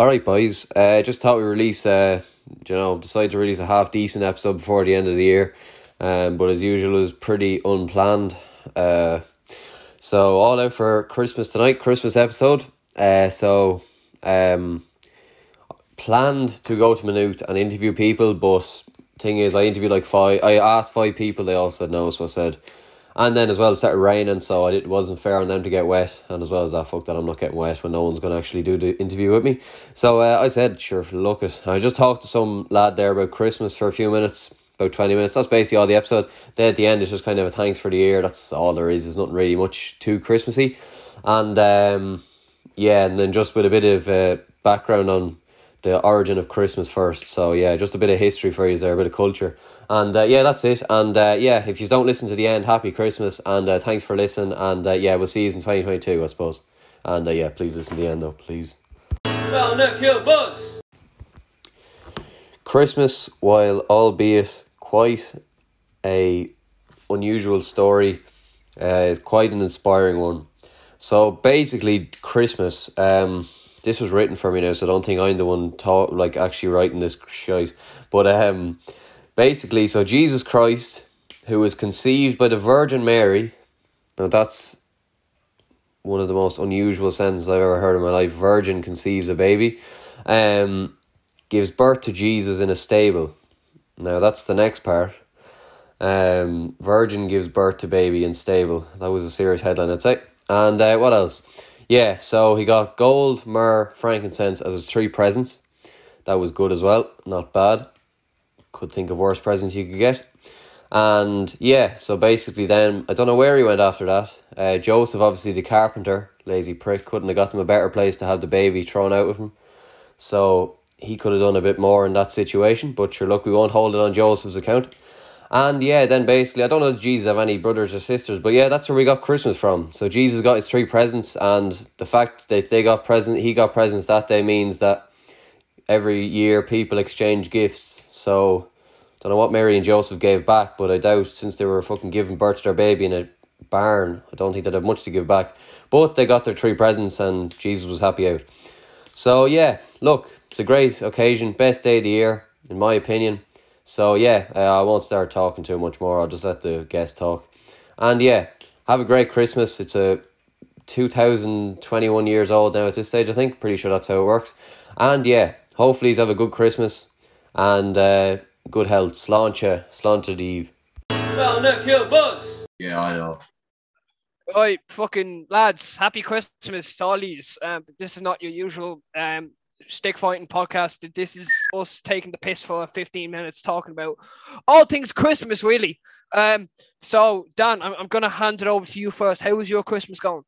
All right, boys. Uh, just thought we release, uh, you know, decided to release a half decent episode before the end of the year, um, but as usual, it was pretty unplanned. Uh, so all out for Christmas tonight, Christmas episode. Uh, so um, planned to go to Maynooth and interview people, but thing is, I interviewed like five. I asked five people, they all said no, so I said and then as well, it started raining, so it wasn't fair on them to get wet. And as well as that, fuck that, I'm not getting wet when no one's going to actually do the interview with me. So uh, I said, sure, look it. I just talked to some lad there about Christmas for a few minutes, about 20 minutes. That's basically all the episode. Then at the end, it's just kind of a thanks for the year. That's all there is. There's not really much too Christmassy. And um, yeah, and then just with a bit of uh, background on the origin of Christmas first. So yeah, just a bit of history for you there, a bit of culture. And uh, yeah, that's it. And uh, yeah, if you don't listen to the end, happy Christmas and uh, thanks for listening. And uh, yeah, we'll see you in 2022, I suppose. And uh, yeah, please listen to the end though, please. Christmas, while albeit quite a unusual story, uh, is quite an inspiring one. So basically, Christmas. Um, this was written for me now, so I don't think I'm the one taught like actually writing this shite. But um, basically, so Jesus Christ, who was conceived by the Virgin Mary, now that's one of the most unusual sentences I've ever heard in my life. Virgin conceives a baby, um, gives birth to Jesus in a stable. Now that's the next part. Um, Virgin gives birth to baby in stable. That was a serious headline, I'd say. And uh, what else? Yeah, so he got gold, myrrh, frankincense as his three presents. That was good as well, not bad could think of worse presents you could get. And yeah, so basically, then I don't know where he went after that. Uh, Joseph, obviously the carpenter, lazy prick, couldn't have got them a better place to have the baby thrown out with him. So he could have done a bit more in that situation. But sure, look, we won't hold it on Joseph's account. And yeah, then basically, I don't know if Jesus have any brothers or sisters, but yeah, that's where we got Christmas from. So Jesus got his three presents, and the fact that they got present, he got presents that day means that every year people exchange gifts. So I don't know what Mary and Joseph gave back, but I doubt since they were fucking giving birth to their baby in a barn, I don't think they'd have much to give back. But they got their three presents and Jesus was happy out. So yeah, look, it's a great occasion, best day of the year, in my opinion. So yeah, uh, I won't start talking too much more. I'll just let the guest talk. And yeah, have a great Christmas. It's a 2021 years old now at this stage, I think. Pretty sure that's how it works. And yeah, hopefully, have a good Christmas. And uh, good health. Sláinte, sláinte Eve. Yeah, I know. Right, fucking lads, happy Christmas to all these. Um, this is not your usual um stick fighting podcast. This is us taking the piss for 15 minutes talking about all things Christmas, really. Um, so Dan, I'm, I'm gonna hand it over to you first. How was your Christmas going?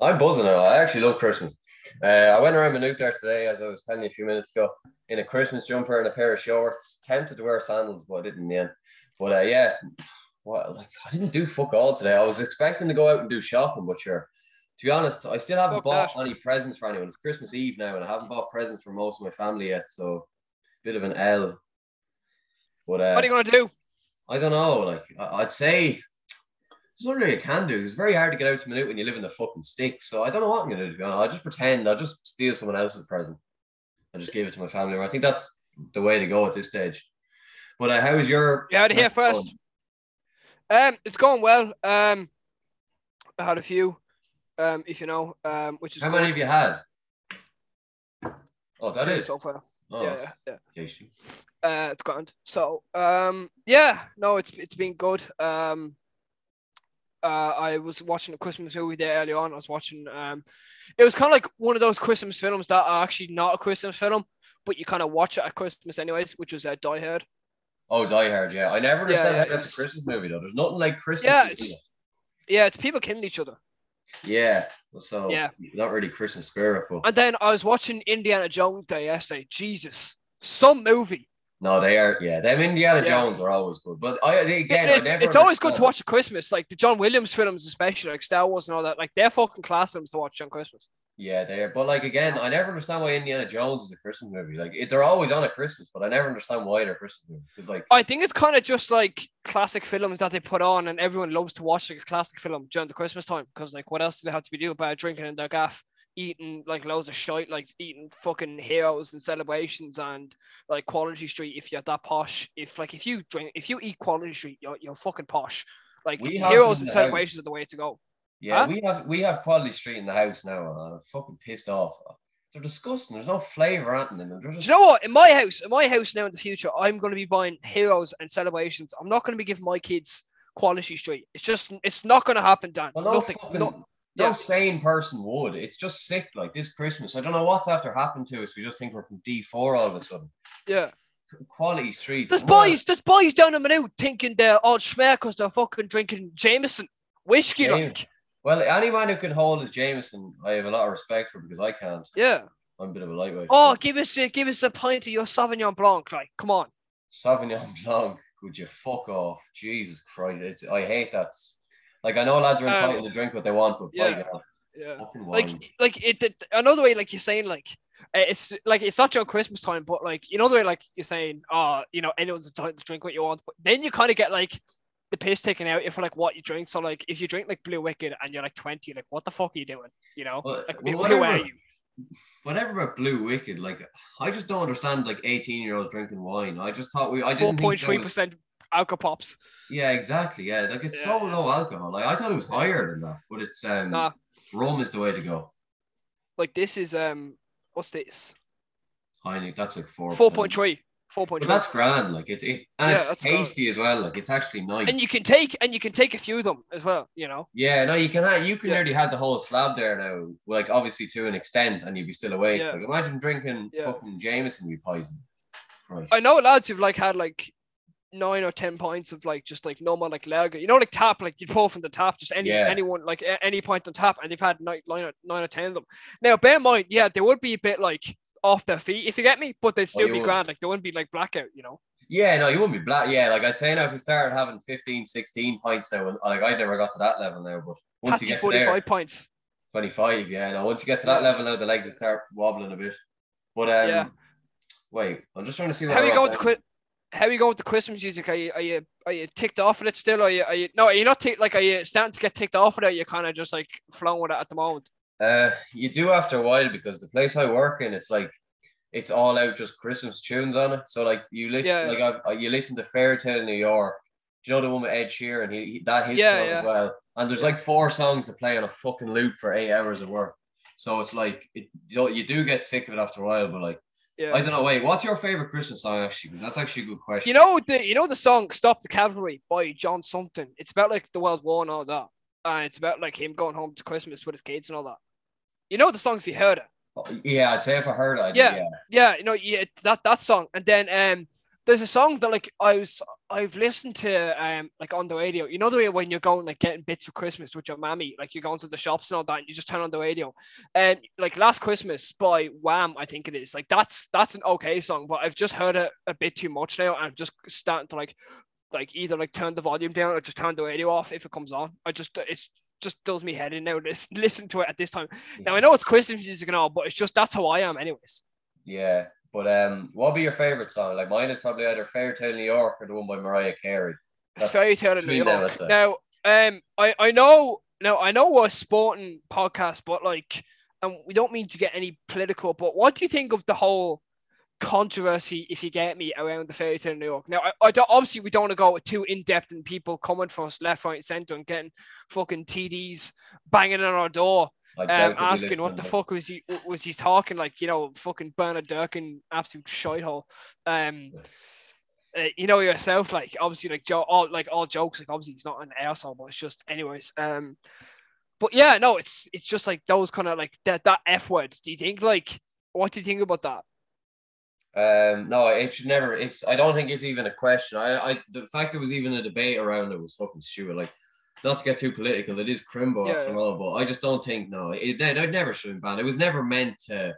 I'm buzzing now. I actually love Christmas. Uh, I went around there today, as I was telling you a few minutes ago, in a Christmas jumper and a pair of shorts. Tempted to wear sandals, but I didn't in the end. But uh, yeah, well, like, I didn't do fuck all today. I was expecting to go out and do shopping, but sure. To be honest, I still haven't fuck bought that. any presents for anyone. It's Christmas Eve now, and I haven't bought presents for most of my family yet. So, a bit of an L. But uh, what are you gonna do? I don't know. Like I'd say there's nothing really I can do. It's very hard to get out to Maynooth when you live in the fucking sticks. So I don't know what I'm gonna do. I'll just pretend. I'll just steal someone else's present and just give it to my family. I think that's the way to go at this stage. But uh, how was your? Yeah, to hear first. Um, it's going well. Um, I had a few. Um, if you know, um, which is how good. many have you had? Oh, that is so far. Oh, yeah, yeah, yeah. Uh, it's grand. So, um, yeah, no, it's it's been good. Um, uh, I was watching a Christmas movie there earlier on. I was watching. Um, it was kind of like one of those Christmas films that are actually not a Christmas film, but you kind of watch it at Christmas anyways, which was uh, Die Hard. Oh, Die Hard, yeah. I never understand yeah, yeah, that's a Christmas movie though. There's nothing like Christmas. Yeah, it's, yeah, it's people killing each other. Yeah, so yeah, not really Christmas spirit. But... And then I was watching Indiana Jones Day yesterday. Jesus, some movie. No, they are. Yeah, them Indiana yeah. Jones are always good. But I again, it's, I it's always good to watch at Christmas, like the John Williams films, especially like Star Wars and all that. Like they're fucking class films to watch on Christmas. Yeah, they are. But like again, I never understand why Indiana Jones is a Christmas movie. Like it, they're always on at Christmas, but I never understand why they're Christmas movies. Because like I think it's kind of just like classic films that they put on, and everyone loves to watch like a classic film during the Christmas time. Because like, what else do they have to be doing about drinking in their gaff? eating like loads of shit, like eating fucking heroes and celebrations and like quality street. If you're that posh, if like if you drink, if you eat quality street, you're you're fucking posh. Like We heroes and celebrations are the way to go. Yeah, Huh? we have we have quality street in the house now, and I'm fucking pissed off. They're disgusting. There's no flavour at them. They're Do you know what? In my house, in my house now in the future, I'm going to be buying heroes and celebrations. I'm not going to be giving my kids quality street. It's just, it's not going to happen, Dan. well, no Nothing. fucking no- no yeah. sane person would. It's just sick. Like this Christmas, I don't know what's after happened to us. We just think we're from D four all of a sudden. yeah. Quality street. There's boys, there's boys down in Maynooth thinking they're all schmear because they're fucking drinking Jameson whiskey. Like, Well, any man who can hold his Jameson, I have a lot of respect for because I can't. yeah. I'm a bit of a lightweight. Oh, give us, a, give us a pint of your Sauvignon Blanc. Like, come on. Sauvignon Blanc, would you fuck off? Jesus Christ. It's, I hate that. Like, I know lads are Um, entitled to drink what they want, but by yeah. God, Yeah. like like it, it another way like you're saying like uh, it's like it's not your Christmas time, but like you know the way like you're saying, oh, you know, anyone's entitled to drink what you want. But then you kind of get like the piss taken out if like what you drink. So like if you drink like Blue WKD and you're like 20, like what the fuck are you doing? You know, Well, like well, who- who are whatever. you? Whatever about Blue WKD, like, I just don't understand, like, 18 year olds drinking wine. I just thought we, I Four didn't point think three that was- percent alcohol pops. Yeah, exactly. Yeah, like, it's so low alcohol. Like, I thought it was higher than that, but it's, um, Nah, rum is the way to go. like this is um, what's this? I think that's like 4 Four point three. Four point But that's grand. Like, it's, it, and Yeah, it's that's grand. tasty as well. Like, it's actually nice. And you can take and you can take a few of them as well. You know. Yeah, no, you can have, you can Yeah. nearly have the whole slab there now, like obviously to an extent, and you'd be still awake. Yeah. Like imagine drinking fucking Jameson, you poison. Christ. I know lads who've like had like nine or ten pints of like just like normal like lager. You know, like tap, like you pull from the tap, just any Yeah. anyone like a- any point on tap, and they've had nine, nine, or, nine or ten of them. Now, bear in mind, yeah, there would be a bit like off their feet if you get me, but they'd still Oh, be grand. Like they wouldn't be like blackout. You know. Yeah, no, you wouldn't be black. Yeah, like I'd say now if you started having 15, 16 pints now, like I'd never got to that level now, but once Patsy you get to there, five pints. 25, yeah, no, once you get to that level now, the legs will start wobbling a bit. But um, Yeah. wait, I'm just trying to see what How you going to down. quit? How are you going with the Christmas music? Are you are you are you ticked off with it still? Are you are you no? Are you not tick, like are you starting to get ticked off with it? You're kind of just like flowing with it at the moment. Uh, you do after a while because the place I work in, it's like it's all out just Christmas tunes on it. So like you listen, Yeah. like I, you listen to Fairy Tale in New York. Do you know the one with Ed Sheeran? He, he that his Yeah, song yeah. as well. And there's like four songs to play on a fucking loop for eight hours of work. So it's like it, you, know, you do get sick of it after a while. But like Yeah. I don't know. Wait, what's your favorite Christmas song actually? Because that's actually a good question. You know the you know the song "Stop the Cavalry" by John something. It's about like the World War and all that, and it's about like him going home to Christmas with his kids and all that. You know the song if you heard it. yeah, I'd say if I heard it, Yeah. yeah. Yeah, you know, yeah, that that song. And then um, there's a song that like I was I've listened to um like on the radio. You know the way when you're going like getting bits of Christmas with your mammy, like you're going to the shops and all that, and you just turn on the radio. And like Last Christmas by Wham, I think it is. Like that's that's an okay song, but I've just heard it a bit too much now, and I'm just starting to like like either like turn the volume down or just turn the radio off if it comes on. I just it's just does me head in now. Listen, listen to it at this time. Now I know it's Christmas music and all, but it's just that's how I am, anyways. Yeah, but um, what would be your favorite song? Like mine is probably either Fairy Tale New York or the one by Mariah Carey. That's Fairy Tale New York. Now, um, I I know now I know we're a sporting podcast, but like, and we don't mean to get any political, but what do you think of the whole controversy, if you get me, around the Fairy Tale in New York? Now, I, I don't, obviously we don't want to go too in depth and people coming for us left, right, and center and getting fucking TDs banging on our door um, doubt they'll be asking what the fuck was he was he talking like you know fucking Bernard Durkin absolute shithole. Um uh, you know yourself like obviously like Joe all like all jokes like obviously he's not an asshole but it's just anyways um but yeah no it's it's just like those kind of like that that f word do you think like what do you think about that Um, no, it should never. It's. I don't think it's even a question. I, I, the fact there was even a debate around it was fucking stupid. Like, not to get too political, it is crimbo Yeah, after yeah. all. But I just don't think no. It, it, it never should have been banned. It was never meant to.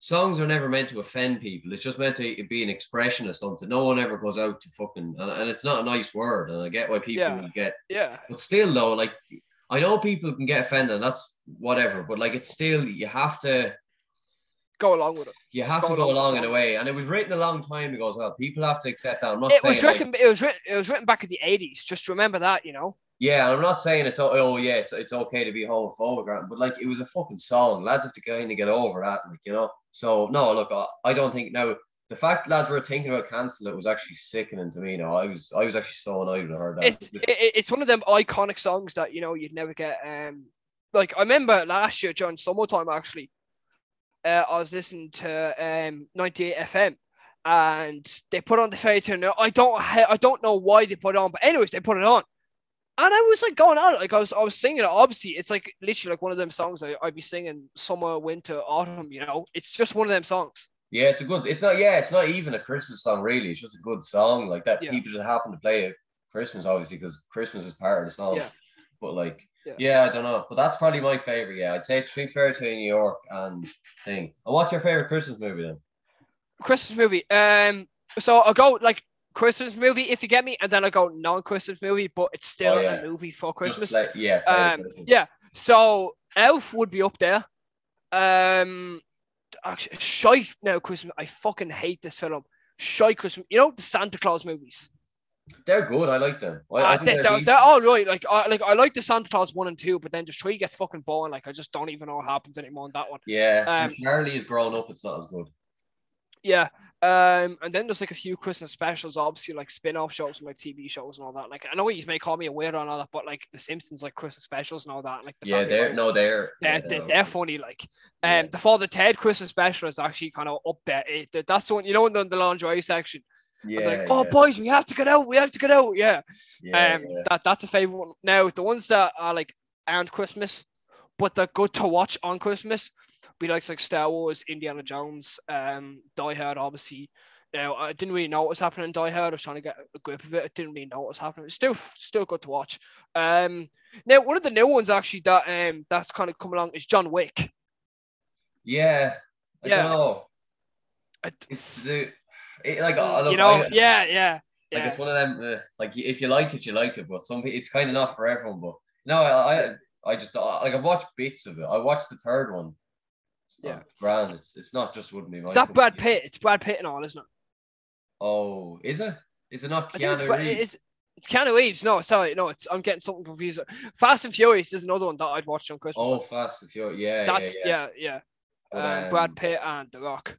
Songs are never meant to offend people. It's just meant to be an expression of something. No one ever goes out to fucking, and, and it's not a nice word. And I get why people Yeah. get yeah but still, though, like I know people can get offended, and that's whatever. But like, it's still you have to go along with it you have to go along in a way. And it was written a long time ago as well. People have to accept that. I'm not it saying was like- written it was written it was written back in the 80s just remember that you know Yeah, I'm not saying it's oh yeah, it's it's okay to be homophobic, but like it was a fucking song. Lads have to kind of get over that, like you know. So no, look, I, I don't think now the fact lads were thinking about cancel it was actually sickening to me. You know, I was I was actually so annoyed when I heard that. It's it, it's one of them iconic songs that you know you'd never get. Um, like I remember last year during summertime actually, uh, I was listening to um 98 FM and they put on the fairy tale. I don't I don't know why they put it on, but anyways, they put it on. And I was like going on, like I was, I was singing it. Obviously, it's like literally like one of them songs I, I'd be singing summer, winter, autumn. You know, it's just one of them songs. Yeah, it's a good. It's not. Yeah, it's not even a Christmas song really. It's just a good song like that. Yeah. People just happen to play it Christmas, obviously, because Christmas is part of the song. Yeah. But like, yeah. yeah. I don't know. But that's probably my favorite. Yeah, I'd say it's between Fairy Tale New York and Thing. And what's your favorite Christmas movie then? Christmas movie. Um, so I'll go like Christmas movie if you get me, and then I go non-Christmas movie, but it's still oh, yeah. a movie for Christmas. Like, yeah, um, yeah. So Elf would be up there. Um, actually, shite now Christmas. I fucking hate this film. Shite Christmas. You know the Santa Claus movies. They're good. I like them. I, uh, I they, are they're all right. Like, I like I like the Santa Claus one and two, but then just three gets fucking boring. Like, I just don't even know what happens anymore in that one. Yeah, um, Charlie is grown up. It's not as good. Yeah. Um, and then there's like a few Christmas specials, obviously like spin-off shows and like TV shows and all that. Like I know you may call me a weirdo and all that, but like the Simpsons like Christmas specials and all that. Like the yeah, they're no, they're they're, yeah, they're, they're, they're funny. Like um, yeah. the Father Ted Christmas special is actually kind of up there. It, that's the one you know in the, the lingerie section. Yeah, like, oh yeah. boys, we have to get out. We have to get out. Yeah. yeah um, yeah. that that's a favorite one. Now the ones that are like aren't Christmas, but they're good to watch on Christmas we likes like Star Wars, Indiana Jones, um, Die Hard, obviously. Now I didn't really know what was happening in Die Hard. I was trying to get a grip of it. I didn't really know what was happening. It's still still good to watch. Um, now one of the new ones actually that um that's kind of come along is John Wick. Yeah, I yeah. know. It's the it, like you know, I, yeah, yeah. Like yeah. it's one of them. Uh, like if you like it, you like it. But some it's kind of not for everyone. But no, I I, I just like I've watched bits of it. I watched the third one yeah, grand. It's it's not just wouldn't be. Is that Brad Pitt? It's Brad Pitt and all, isn't it? Oh, is it? Is it not Keanu it's, Reeves? It's, it's Keanu Reeves. No, sorry, no, it's I'm getting something confused. Fast and Furious is another one that I'd watched on Christmas. Oh, Fast and Furious, yeah, that's yeah, yeah. yeah. But, um, Brad Pitt and The Rock.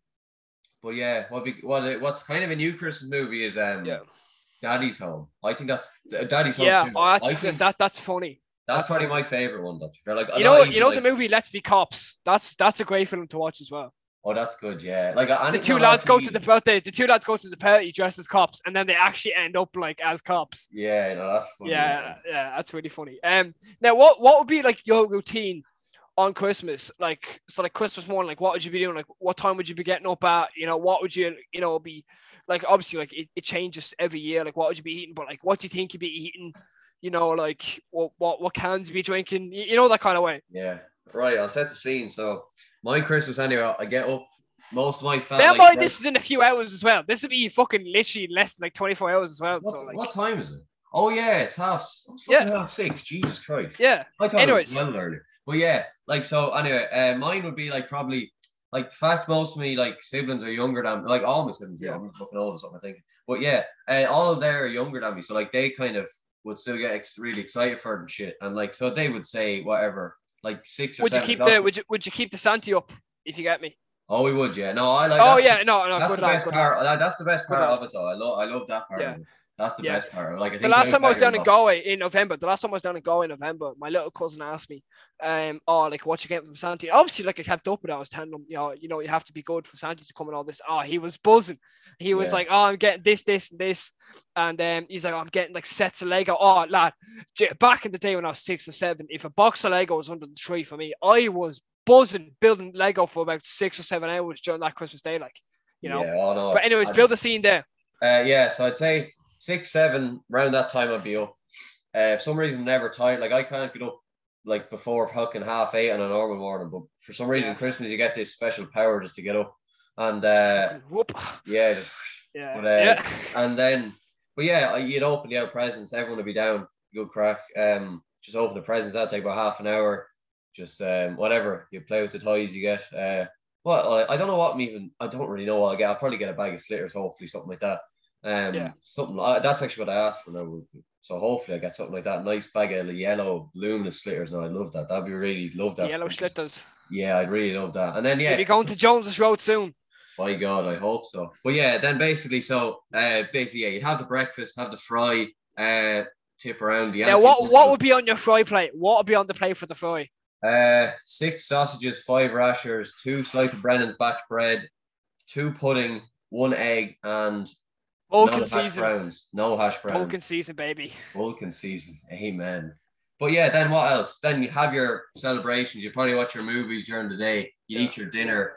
But yeah, what be what what's kind of a new Christmas movie is um yeah. Daddy's Home. I think that's Daddy's Home. Yeah, too. oh, that's, think, that that's funny. That's probably my favorite one. That's like you know, you know like, the movie Let's Be Cops. That's that's a great film to watch as well. Oh, that's good. Yeah, like the two lads go to the birthday. The two lads go to the party dressed as cops, and then they actually end up like as cops. Yeah, no, that's funny. Yeah, yeah, that's really funny. Um, now what what would be like your routine on Christmas? Like, so like Christmas morning, like what would you be doing? Like, what time would you be getting up at? You know, what would you you know be like? Obviously, like it, it changes every year. Like, what would you be eating? But like, what do you think you'd be eating? you know, like what what what cans you be drinking, you know that kind of way. Yeah, right. I'll set the scene. So my Christmas anyway, I get up. Most of my family. Bear mind, this is in a few hours as well. This would be fucking literally less than like twenty four hours as well. What, so like, what time is it? Oh yeah, it's half. yeah, half six. Jesus Christ. Yeah. I thought Anyways. it was well earlier. But yeah, like so. Anyway, uh, mine would be like probably like the fact most of me like siblings are younger than like all my siblings. Yeah, I'm fucking old or something. I think. But yeah, uh, all of them are younger than me. So like they kind of would still get ex- really excited for it and shit. And like, so they would say whatever, like six or would you keep the would you would you keep the Santi up if you get me? Oh, we would, yeah. No, I like. Oh yeah, no, no. That's the best part. That's the best part of it, though. I love, I love that part. Yeah. That's the yeah. best part. Like the last time I was down in Galway in November, the last time I was down in Galway in November, my little cousin asked me, um, oh, like what you get from Santi. Obviously, like I kept up with it. I was telling him, you know, you know, you have to be good for Santi to come and all this. Oh, he was buzzing. He was yeah. like, oh, I'm getting this, this, and this, and um, he's like, oh, I'm getting like sets of Lego. Oh, lad, back in the day when I was six or seven, if a box of Lego was under the tree for me, I was buzzing building Lego for about six or seven hours during that Christmas day, like, you know. Yeah, oh, no, but anyways, build a scene there. Uh, yeah, so I'd say six, seven, around that time I'd be up. Uh, for some reason, I'm never tired. Like I can't get up like before fucking half eight on a normal morning, but for some reason, yeah. Christmas you get this special power just to get up. And uh, Whoop. yeah, yeah, but, uh, yeah. and then, but yeah, you'd open the out presents. Everyone would be down. Good crack. Um, just open the presents. That'd take about half an hour. Just um, whatever you play with the toys you get. Uh, well, I don't know what I'm even. I don't really know what I get. I'll probably get a bag of sliotars, hopefully something like that. Um, yeah. something uh, that's actually what I asked for now. So hopefully I get something like that. Nice bag of yellow luminous sliotars. And I love that. That'd be really love that. Yellow sliotars. Yeah, I'd really love that. And then yeah. You'll be going to Jones's Road soon. My God, I hope so. But yeah, then basically, so uh basically, yeah, you'd have the breakfast, have the fry, uh tip around the Yeah, what what would be on your fry plate? What would be on the plate for the fry? Uh six sausages, five rashers, two slices of Brennan's batch bread, two pudding, one egg, and Bulking no hash season. browns. No hash browns. Bulking season, baby. Bulking season. Amen. But yeah, then what else? Then you have your celebrations. You probably watch your movies during the day. You Yeah. eat your dinner.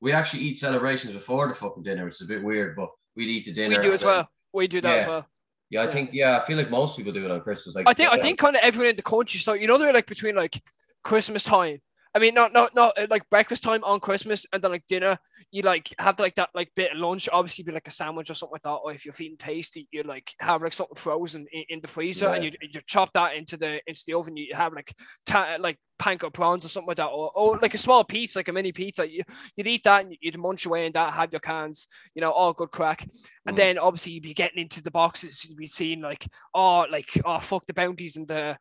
We actually eat celebrations before the fucking dinner, which is a bit weird, but we'd eat the dinner. We do as then- well. We do that Yeah. as well. Yeah, I Yeah. think yeah, I feel like most people do it on Christmas. Like I think I think kind of everyone in the country. So you know they're like between like Christmas time. I mean, not not not uh, like breakfast time on Christmas and then like dinner. You like have like that like bit of lunch. Obviously, be like a sandwich or something like that. Or if you're feeling tasty, you like have like something frozen in, in the freezer and you you chop that into the into the oven. You have like ta- like panko prawns or something like that, or, or like a small pizza, like a mini pizza. You you'd eat that and you'd munch away and that. Have your cans, you know, all good crack. And Mm. then obviously you'd be getting into the boxes. You'd be seeing like oh like oh fuck the bounties and the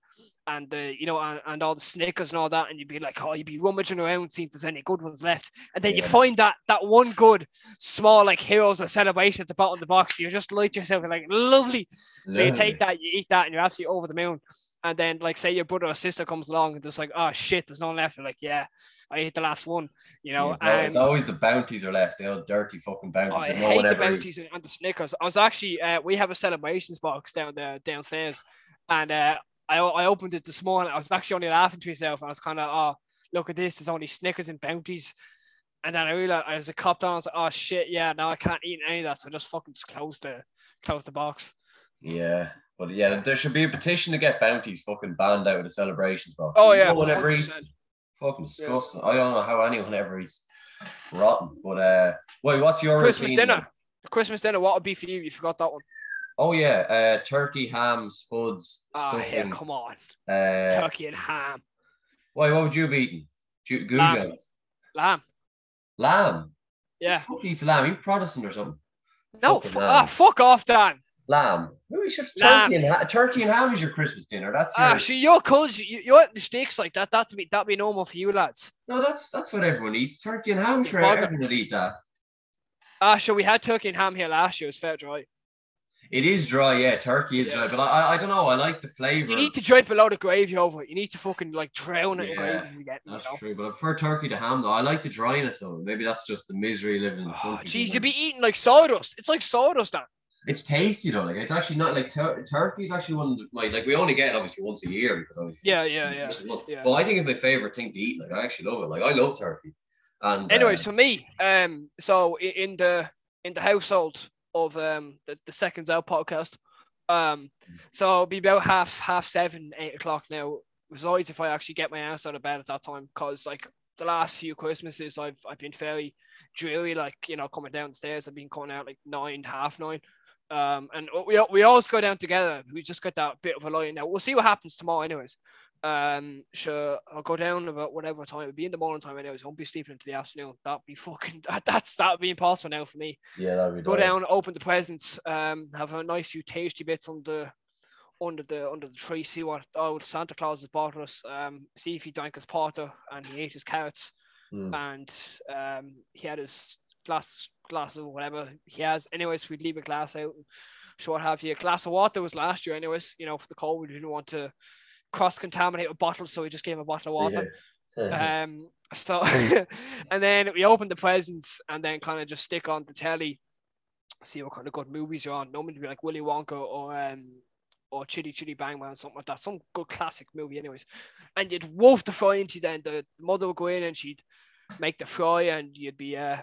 and the you know and, and all the Snickers and all that, and you'd be like, oh, you'd be rummaging around seeing if there's any good ones left, and then you find that that one good small like heroes of celebration at the bottom of the box. You just light yourself and like lovely. So you take that, you eat that, and you're absolutely over the moon. And then like say your brother or sister comes along and just like, oh shit, there's no left. You're like, yeah, I ate the last one. You know, it's, al- it's always the bounties are left, the old dirty fucking bounties. Oh, I no hate the eats. bounties and, and the Snickers. I was actually uh, we have a celebrations box down there downstairs, and uh, I I opened it this morning. I was actually only laughing to myself. And I was kind of oh look at this. There's only Snickers and bounties, and then I realized I was a cop down. I was like oh shit yeah now I can't eat any of that. So I just fucking just closed the closed the box. Yeah. But yeah, there should be a petition to get bounties fucking banned out of the celebrations box. Oh, yeah, No one ever eats. Fucking disgusting. I don't know how anyone ever eats rotten. But uh wait, what's your Christmas routine? dinner. Christmas dinner. What would be for you? You forgot that one. Oh yeah, uh turkey, ham, spuds, Ah, yeah, come on. uh Turkey and ham, wait, what would you be eating? Ju- Lamb. Lamb. Lamb. Yeah. Who eats lamb? You Protestant or something? No, Fucking fu- ah, fuck off, Dan. Lamb. Maybe should turkey and ha- turkey and ham is your Christmas dinner. That's your Ah, so your culture, you, you're eating steaks like that. That'd be that'd be normal for you lads. no, that's that's what everyone eats. Turkey and ham. Sure, everyone would eat that. Ah, sure. We had turkey and ham here last year. It was fair dry. It is dry, yeah. Turkey is Yeah. dry, but I, I, I don't know. I like the flavor. You need to drape a lot of gravy over it. You need to fucking like drown it in Yeah, gravy. If you you That's know? true, but I prefer turkey to ham though. I like the dryness of it. Maybe that's just the misery living in the Oh, country. jeez, you'd be eating like sawdust. It's like sawdust, Dan. It's tasty though. Like it's actually not like tur- turkey is actually one of my like like we only get it obviously once a year because obviously Yeah, yeah, yeah. it's yeah. Well, I think it's my favorite thing to eat. Like I actually love it. Like I love turkey. And Anyways, uh, for me, um, so in the in the household of um the, the Seconds Out podcast, um, so it'll be about half half seven, eight o'clock now. Resides if I actually get my ass out of bed at that time, because like the last few Christmases, I've I've been very dreary, like you know, coming downstairs. I've been coming out like nine, half nine. Um, and we we always go down together. We just got that bit of a line. Now we'll see what happens tomorrow, anyways. Um, sure, I'll go down about whatever time. It'll be in the morning time, anyways. I won't be sleeping into the afternoon. That'd be fucking. That, that's that'd be impossible now for me. yeah, that'd be Go nice. down, open the presents, um, have a nice few tasty bits on the under the under the tree. See what oh Santa Claus has bought us. Um, see if he drank his porter and he ate his carrots Mm. and um, he had his glass glass or whatever he has. Anyways, we'd leave a glass out. So what have you? A glass of water was last year, anyways. You know, for the cold, we didn't want to cross contaminate with bottles, so we just gave him a bottle of water. Yeah. Um, so and then we open the presents and then kind of just stick on the telly, see what kind of good movies are on. Normally be like Willy Wonka or um or Chitty Chitty Bang Bang, or something like that. Some good classic movie, anyways. And you'd wolf the fry into then the, the mother would go in and she'd make the fry and you'd be uh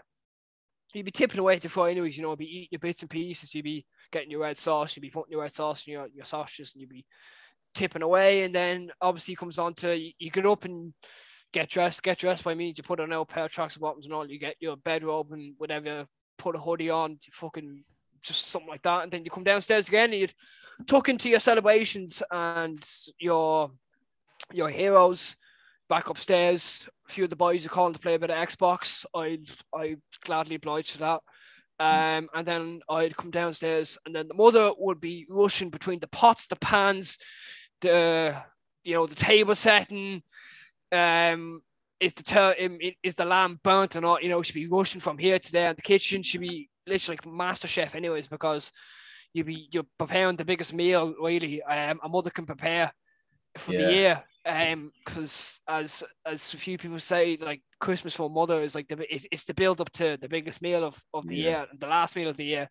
you'd be tipping away at the fry anyways, you know, be eating your bits and pieces, you'd be getting your red sauce, you'd be putting your red sauce in your, your sausages and you'd be tipping away and then obviously comes on to you, get up and get dressed. Get dressed by means you put on a pair of tracks and bottoms and all. You get your bedrobe and whatever. Put a hoodie on. You fucking just something like that, and then you come downstairs again and you tuck into your celebrations and your your heroes back upstairs. A few of the boys are calling to play a bit of Xbox. I I gladly oblige to that. Um, and then I'd come downstairs, and then the mother would be rushing between the pots, the pans, the you know the table setting. Um, is the ter- is the lamb burnt or not? You know, she'd be rushing from here to there in the kitchen. She'd be literally like master chef, anyways, because you be you're preparing the biggest meal really. Um, a mother can prepare for yeah. the year. Um, because as as a few people say, like Christmas for mother is like the it, it's the build up to the biggest meal of of the yeah. year, the last meal of the year,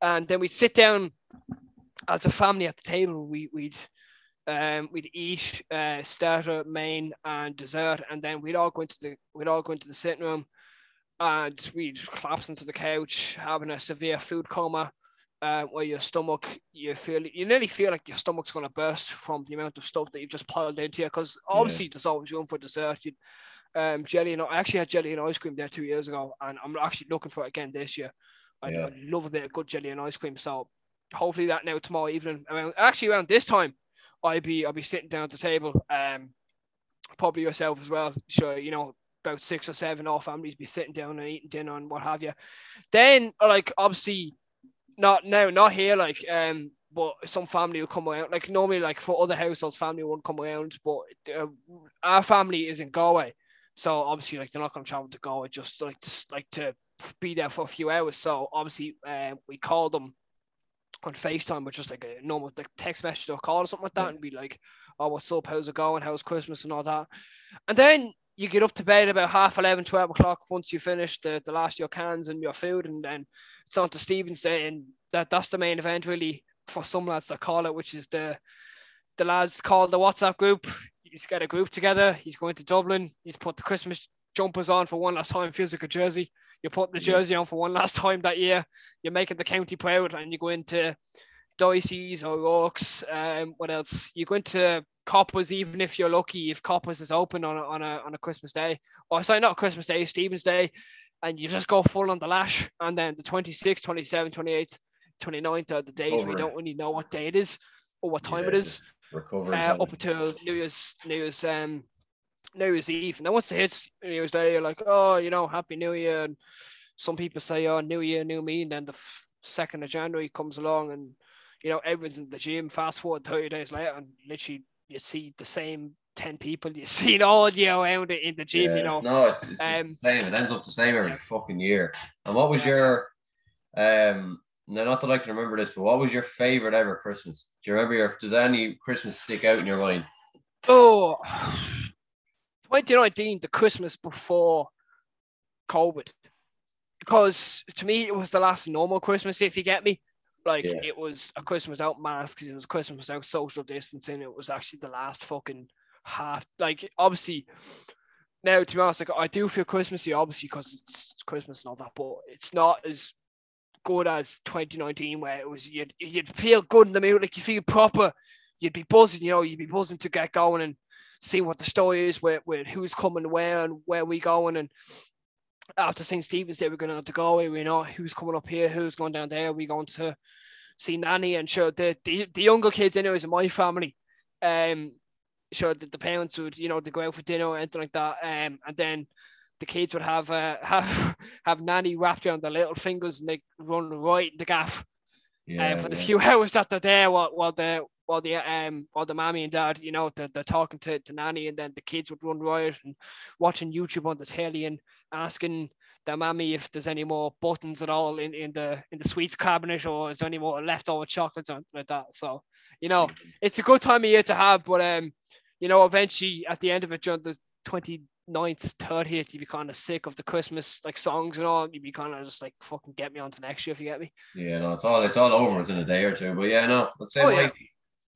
and then we'd sit down as a family at the table. We we'd um, we'd eat uh, starter, main, and dessert, and then we'd all go into the we'd all go into the sitting room, and we'd collapse into the couch, having a severe food coma, uh, where your stomach you feel you nearly feel like your stomach's going to burst from the amount of stuff that you've just piled into you. Because obviously yeah. there's always room for dessert. You'd, um, jelly and I actually had jelly and ice cream there two years ago, and I'm actually looking for it again this year. I, yeah. I love a bit of good jelly and ice cream, so hopefully that now tomorrow evening around actually around this time I'd be I'd be sitting down at the table. Um, probably yourself as well. Sure, you know about six or seven all families be sitting down and eating dinner and what have you. Then like obviously not now not here like um but some family will come around like normally like for other households family won't come around but uh, our family is in Galway so obviously like they're not going to travel to Galway just like to, like to be there for a few hours so obviously uh, we call them on FaceTime with just like a normal like text message or call or something like that yeah. and be like, oh, what's up? How's it going? How's Christmas and all that? And then you get up to bed about half 11, 12 o'clock once you finish the, the last your cans and your food. And then it's on to Stephen's Day. And that, that's the main event, really, for some lads that call it, which is the the lads call the WhatsApp group. He's got a group together. He's going to Dublin. He's put the Christmas jumpers on for one last time. Feels like a jersey. You're putting the jersey on for one last time that year. You're making the county proud, and you go into Dicey's or Rocks. Um, what else? You go into Coppers, even if you're lucky, if Coppers is open on a, on a on a Christmas day, or sorry, not Christmas Day, Stephen's Day, and you just go full on the lash, and then the 26th, 27th, 28th, 29th are the days Over. we don't really know what day it is or what time yeah, it is. Recovery uh, up until New Year's New Year's um New Year's Eve, and then once it hits New Year's Day, you're like, oh, you know, Happy New Year. And some people say, oh, New Year, New Me. And then the second of January comes along, and you know, everyone's in the gym. Fast forward 30 days later, and literally you see the same 10 people you see it all year round in the gym, yeah. you know. No, it's, it's um, the same. It ends up the same every fucking year. And what was your, um, now not that I can remember this, but what was your favorite ever Christmas? Do you remember your, does any Christmas stick out in your mind? Oh, 2019, the Christmas before COVID, because to me it was the last normal Christmas. If you get me, like yeah. it was a Christmas out masks, it was Christmas without social distancing. It was actually the last fucking half. Like obviously, now to be honest, like I do feel Christmassy, obviously because it's, it's Christmas and all that, but it's not as good as 2019 where it was you'd you'd feel good in the mood, like you feel proper. You'd be buzzing, you know, you'd be buzzing to get going and see what the story is with, with who's coming where and where we going. And after St. Stephen's Day, we're going to Galway. We know who's coming up here, who's going down there. We're going to see Nanny and sure the, the, the younger kids, anyways, in my family. Um, sure that the parents would, you know, they go out for dinner or anything like that. Um, and then the kids would have uh, have have nanny wrapped around their little fingers and they run right in the gaff. Yeah, um, for the few hours that they're there while, while the while the um while the mommy and dad, you know, they're, they're talking to, to nanny and then the kids would run riot and watching YouTube on the telly and asking their mommy if there's any more buttons at all in, in the in the sweets cabinet or is there any more leftover chocolates or anything like that. So, you know, it's a good time of year to have, but um, you know, eventually at the end of it during the 29th, 30th, you'd be kind of sick of the Christmas like songs and all. You'd be kind of just like fucking get me on to next year if you get me. Yeah, no, it's all it's all over within a day or two. But yeah, no, let's say oh, yeah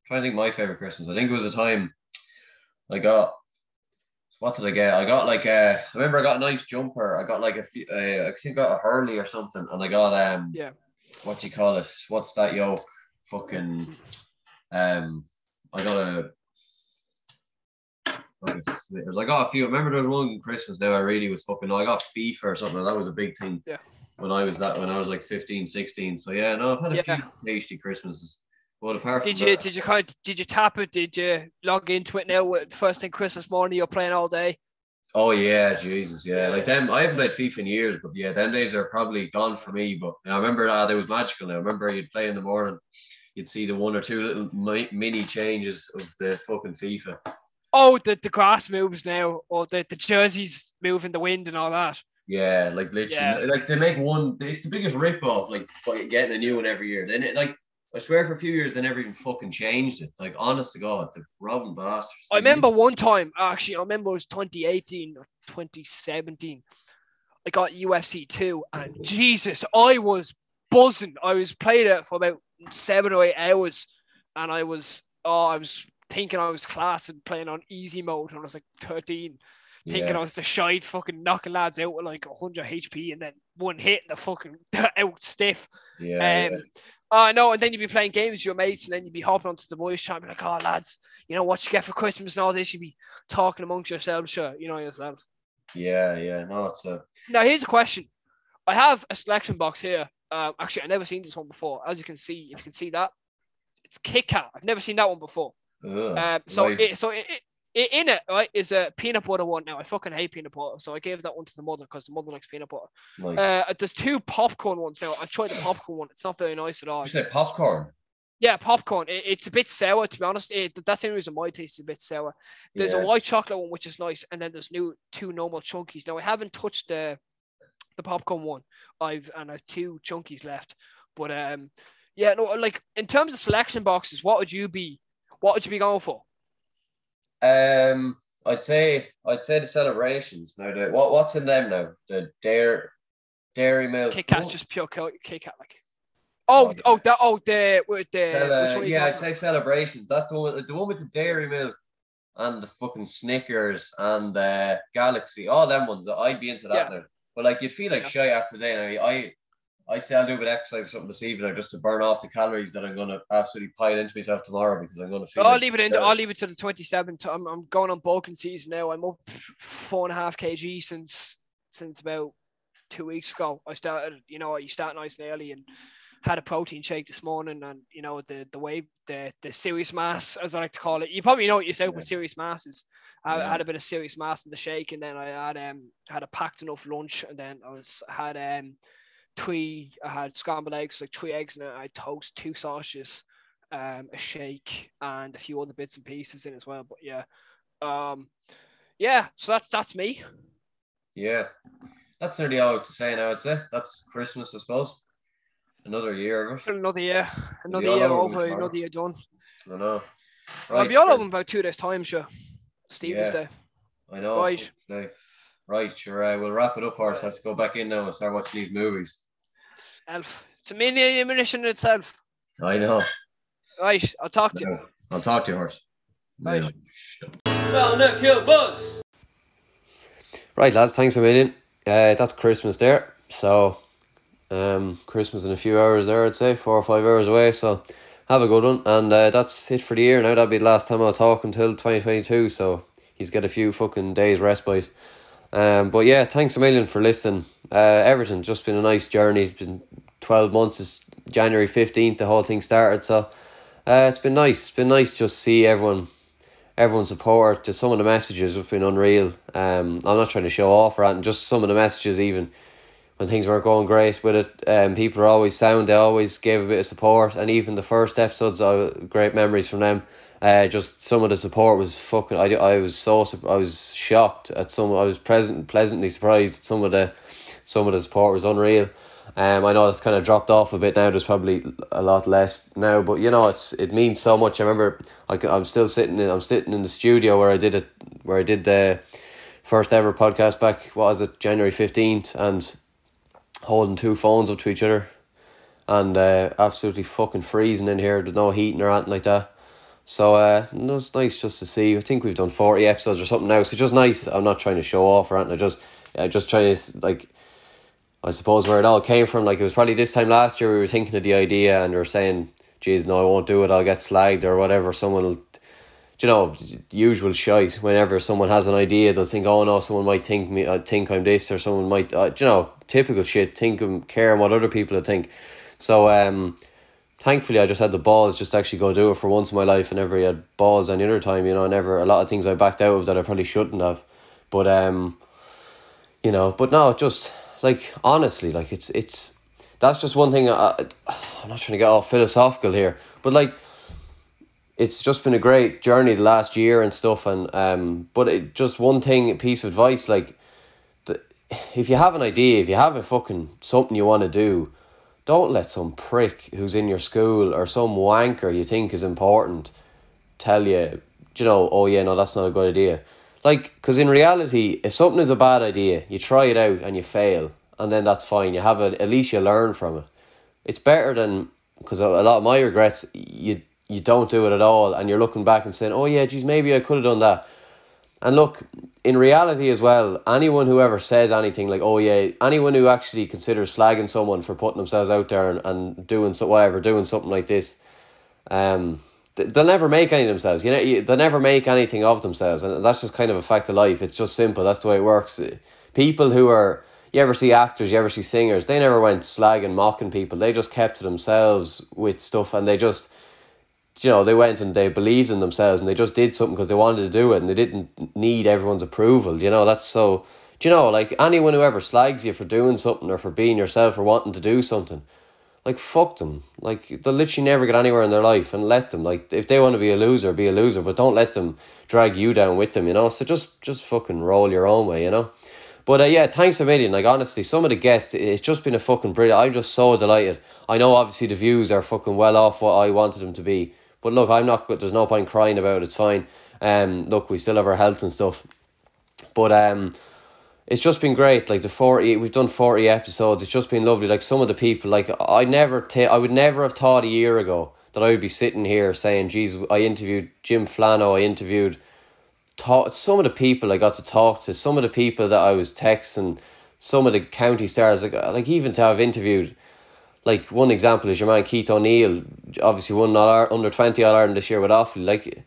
trying to think my favorite Christmas. I think it was a time I got. What did I get? I got like a. I remember I got a nice jumper. I got like a few. Uh, I think I got a Hurley or something, and I got um. Yeah. What do you call it? What's that yoke? Fucking. Um. I got a. I got a few. I remember there was one Christmas there I really was fucking. I got FIFA or something. That was a big thing. Yeah. When I was that, when I was like 15, 16. So yeah, no, I've had a yeah. few tasty Christmases. But apart did you that, did you kind of, did you tap it? Did you log into it now? With first thing Christmas morning, you're playing all day. Oh yeah, Jesus, yeah. Like them, I haven't played FIFA in years, but yeah, them days are probably gone for me. But I remember uh, there was magical. Now I remember you'd play in the morning, you'd see the one or two little mi- mini changes of the fucking FIFA. Oh, the, the grass moves now, or the, the jerseys move in the wind and all that. Yeah, like literally, yeah. like they make one. It's the biggest rip off, like getting a new one every year. Then it like I swear for a few years they never even fucking changed it. Like honest to God, the robbing bastards. I remember one time actually. I remember it was 2018 or 2017. I got UFC two, and Jesus, I was buzzing. I was playing it for about seven or eight hours, and I was oh, I was thinking I was class and playing on easy mode when I was like 13 thinking yeah. I was the shite fucking knocking lads out with like 100 HP and then one hit and the fucking out stiff. Yeah. Um, yeah. I know, and then you'd be playing games with your mates, and then you'd be hopping onto the voice chat, like, "Oh, lads, you know what you get for Christmas and all this." You'd be talking amongst yourselves, sure, you know yourself. Yeah, yeah, no, it's a. Now here's a question. I have a selection box here. Um, actually, I never seen this one before. As you can see, if you can see that, it's Kit Kat. I've never seen that one before. Ugh, um, so right. it, so it, in it, right, is a peanut butter one. Now I fucking hate peanut butter, so I gave that one to the mother because the mother likes peanut butter. Nice. Uh, there's two popcorn ones now. I've tried the popcorn one. It's not very nice at all. You said popcorn. Yeah, popcorn. It, it's a bit sour, to be honest. It, that's the only reason my taste is a bit sour. There's yeah. a white chocolate one, which is nice, and then there's new two normal chunkies. Now I haven't touched the the popcorn one. I've and I've two chunkies left, but um, yeah, no, like in terms of selection boxes, what would you be? What would you be going for? Um, I'd say I'd say the celebrations. Now, the, what what's in them now? The dairy dairy milk. Kit Kat, just pure Kit Kat, like. Oh, oh, oh, that, oh, the, with the, uh, yeah, I'd say celebrations. That's the one, the one with the dairy milk and the fucking Snickers and uh, Galaxy, all them ones. That I'd be into that yeah. now. But like, you'd feel like yeah. shy after day. I, I'd say I'll do a bit of exercise something this evening just to burn off the calories that I'm gonna absolutely pile into myself tomorrow because I'm gonna feel. I'll like leave it in. I'll leave it to the 27th. I'm, I'm going on bulking season now. I'm up four and a half kg since since about two weeks ago. I started. You know, you start nice and early and had a protein shake this morning, and you know the the way the the serious mass, as I like to call it. You probably know what yourself yeah. with serious masses. I yeah. had a bit of serious mass in the shake, and then I had um had a packed enough lunch, and then I was had um three. I had scrambled eggs, like three eggs, and I had toast, two sausages, um, a shake, and a few other bits and pieces in as well. But yeah, um, yeah. So that's that's me. Yeah, that's nearly all I have to say now. I'd say that's Christmas, I suppose. Another year of it. Another year, another year over, another year done. I know. Right, I'll be all over in about two days' time, sure. Stephen's yeah, Day. I know. Right. Right, sure. Uh, we'll wrap it up, Horse. I have to go back in now and start watching these movies. Elf. It's a mini ammunition in itself. I know. Right, I'll talk to you. I'll talk to you, Horse. Right. buzz. Right, lads, thanks a million. Uh, that's Christmas there. So, um, Christmas in a few hours there, I'd say, four or five hours away. So, have a good one. And uh, that's it for the year now. That'll be the last time I'll talk until 2022. So, he's got a few fucking days respite. Um, but yeah, thanks a million for listening. Uh, everything just been a nice journey. It's been twelve months. It's January fifteenth. The whole thing started. So uh, it's been nice. It's been nice just see everyone, everyone's support. Just some of the messages have been unreal. Um, I'm not trying to show off or anything. Just some of the messages, even when things weren't going great with it. Um, people are always sound. They always gave a bit of support, and even the first episodes, I great memories from them. Uh, just some of the support was fucking. I, I was so I was shocked at some. I was present pleasantly surprised. at Some of the some of the support was unreal. Um, I know it's kind of dropped off a bit now. There's probably a lot less now, but you know it's it means so much. I remember I, I'm still sitting in I'm sitting in the studio where I did it where I did the first ever podcast back. What was it January fifteenth and holding two phones up to each other and uh, absolutely fucking freezing in here. There's no heating or anything like that. So uh, it was nice just to see. I think we've done forty episodes or something now. So just nice. I'm not trying to show off or anything. I just, I just trying to like, I suppose where it all came from. Like it was probably this time last year we were thinking of the idea and we were saying, "Geez, no, I won't do it. I'll get slagged or whatever." Someone will, you know, usual shite. Whenever someone has an idea, they'll think, "Oh no, someone might think me. I uh, think I'm this," or someone might, uh, you know, typical shit. Think and care what other people think. So um thankfully I just had the balls just to actually go do it for once in my life. And never had balls any other time, you know. I never a lot of things I backed out of that I probably shouldn't have. But um, you know, but no, just like honestly, like it's it's that's just one thing. I, I'm not trying to get all philosophical here, but like it's just been a great journey the last year and stuff. And um, but it just one thing, piece of advice, like, the, if you have an idea, if you have a fucking something you want to do, don't let some prick who's in your school or some wanker you think is important tell you, you know, oh yeah, no, that's not a good idea. Like, because in reality, if something is a bad idea, you try it out and you fail, and then that's fine. You have it, at least you learn from it. It's better than, because a lot of my regrets, you you don't do it at all and you're looking back and saying, oh yeah, geez, maybe I could have done that. And look, in reality as well, anyone who ever says anything like, oh yeah, anyone who actually considers slagging someone for putting themselves out there and, and doing so whatever, doing something like this, um, they'll never make any of themselves. You know, they'll never make anything of themselves, and that's just kind of a fact of life. It's just simple. That's the way it works. People who are you ever see actors, you ever see singers, they never went slagging, mocking people. They just kept to themselves with stuff, and they just you know, they went and they believed in themselves and they just did something because they wanted to do it and they didn't need everyone's approval. You know, that's so. Do you know, like anyone who ever slags you for doing something or for being yourself or wanting to do something, like fuck them. Like they'll literally never get anywhere in their life and let them. Like if they want to be a loser, be a loser, but don't let them drag you down with them. You know, so just just fucking roll your own way. You know. But uh, yeah, thanks a million. Like honestly, some of the guests, it's just been a fucking brilliant. I'm just so delighted. I know obviously the views are fucking well off what I wanted them to be but look, I'm not. There's no point crying about it. It's fine. Um, look, we still have our health and stuff, but um, it's just been great. Like the forty, we've done forty episodes. It's just been lovely. Like some of the people, like I never, ta- I would never have thought a year ago that I would be sitting here saying, "Geez, I interviewed Jim Flano. I interviewed." Talk, some of the people I got to talk to, some of the people that I was texting, some of the county stars, like like even to have interviewed like one example is your man Keith O'Neill, obviously won all under twenty All Ireland this year with Offaly. Like,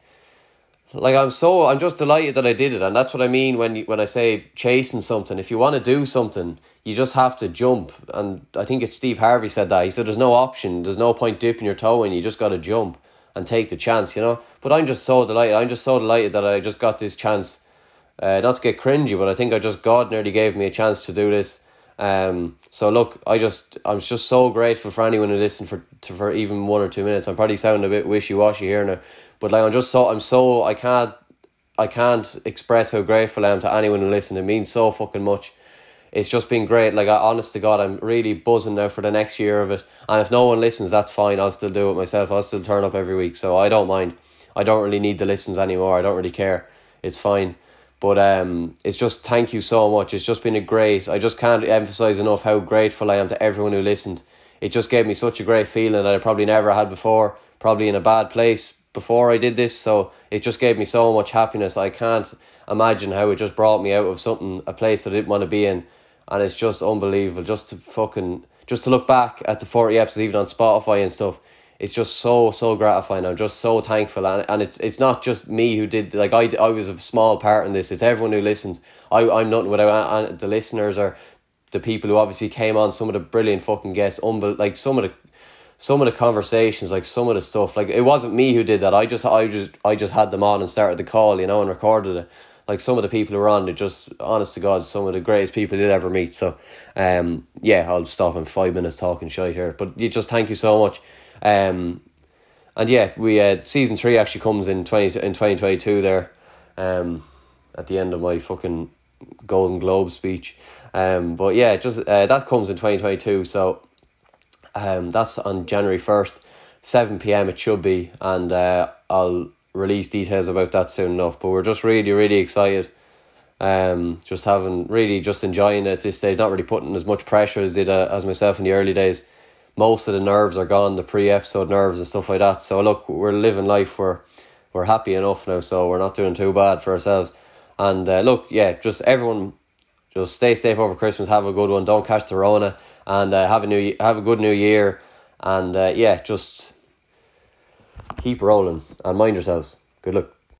like I'm so I'm just delighted that I did it, and that's what I mean when you, when I say chasing something. If you want to do something, you just have to jump. And I think it's Steve Harvey said that. He said there's no option, there's no point dipping your toe in. You just got to jump and take the chance, you know. But I'm just so delighted. I'm just so delighted that I just got this chance. Uh, not to get cringy, but I think I just God nearly gave me a chance to do this um, so look, I just I'm just so grateful for anyone who listened for to, for even one or two minutes. I'm probably sounding a bit wishy washy here now, but like I'm just so I'm so I can't I can't express how grateful I am to anyone who listened. It means so fucking much. It's just been great. Like I, honest to God, I'm really buzzing now for the next year of it. And if no one listens, that's fine. I'll still do it myself. I'll still turn up every week, so I don't mind. I don't really need the listens anymore. I don't really care. It's fine. But um, it's just thank you so much. It's just been a great. I just can't emphasize enough how grateful I am to everyone who listened. It just gave me such a great feeling that I probably never had before. Probably in a bad place before I did this, so it just gave me so much happiness. I can't imagine how it just brought me out of something, a place that I didn't want to be in, and it's just unbelievable. Just to fucking just to look back at the forty episodes, even on Spotify and stuff it's just so so gratifying. I'm just so thankful, and and it's it's not just me who did like I I was a small part in this. It's everyone who listened. I I'm nothing without the listeners or the people who obviously came on. Some of the brilliant fucking guests, unbel- like some of the some of the conversations, like some of the stuff. Like it wasn't me who did that. I just I just I just had them on and started the call, you know, and recorded it. Like some of the people who were on, it just honest to God, some of the greatest people you'll ever meet. So, um, yeah, I'll stop in five minutes talking shit here. But you just thank you so much. Um, and yeah, we uh, season three actually comes in twenty in twenty twenty two there, um, at the end of my fucking Golden Globe speech. Um, but yeah, just uh, that comes in twenty twenty two. So, um, that's on January first, seven p.m. It should be, and uh, I'll release details about that soon enough. But we're just really really excited. Um, just having really just enjoying it at this stage, not really putting as much pressure as did uh, as myself in the early days most of the nerves are gone, the pre-episode nerves and stuff like that. So look, we're living life. We're we're happy enough now, so we're not doing too bad for ourselves. And uh, look, yeah, just everyone, just stay safe over Christmas. Have a good one. Don't catch the Rona, and uh, have a new have a good new year. And uh, yeah, just keep rolling and mind yourselves. Good luck.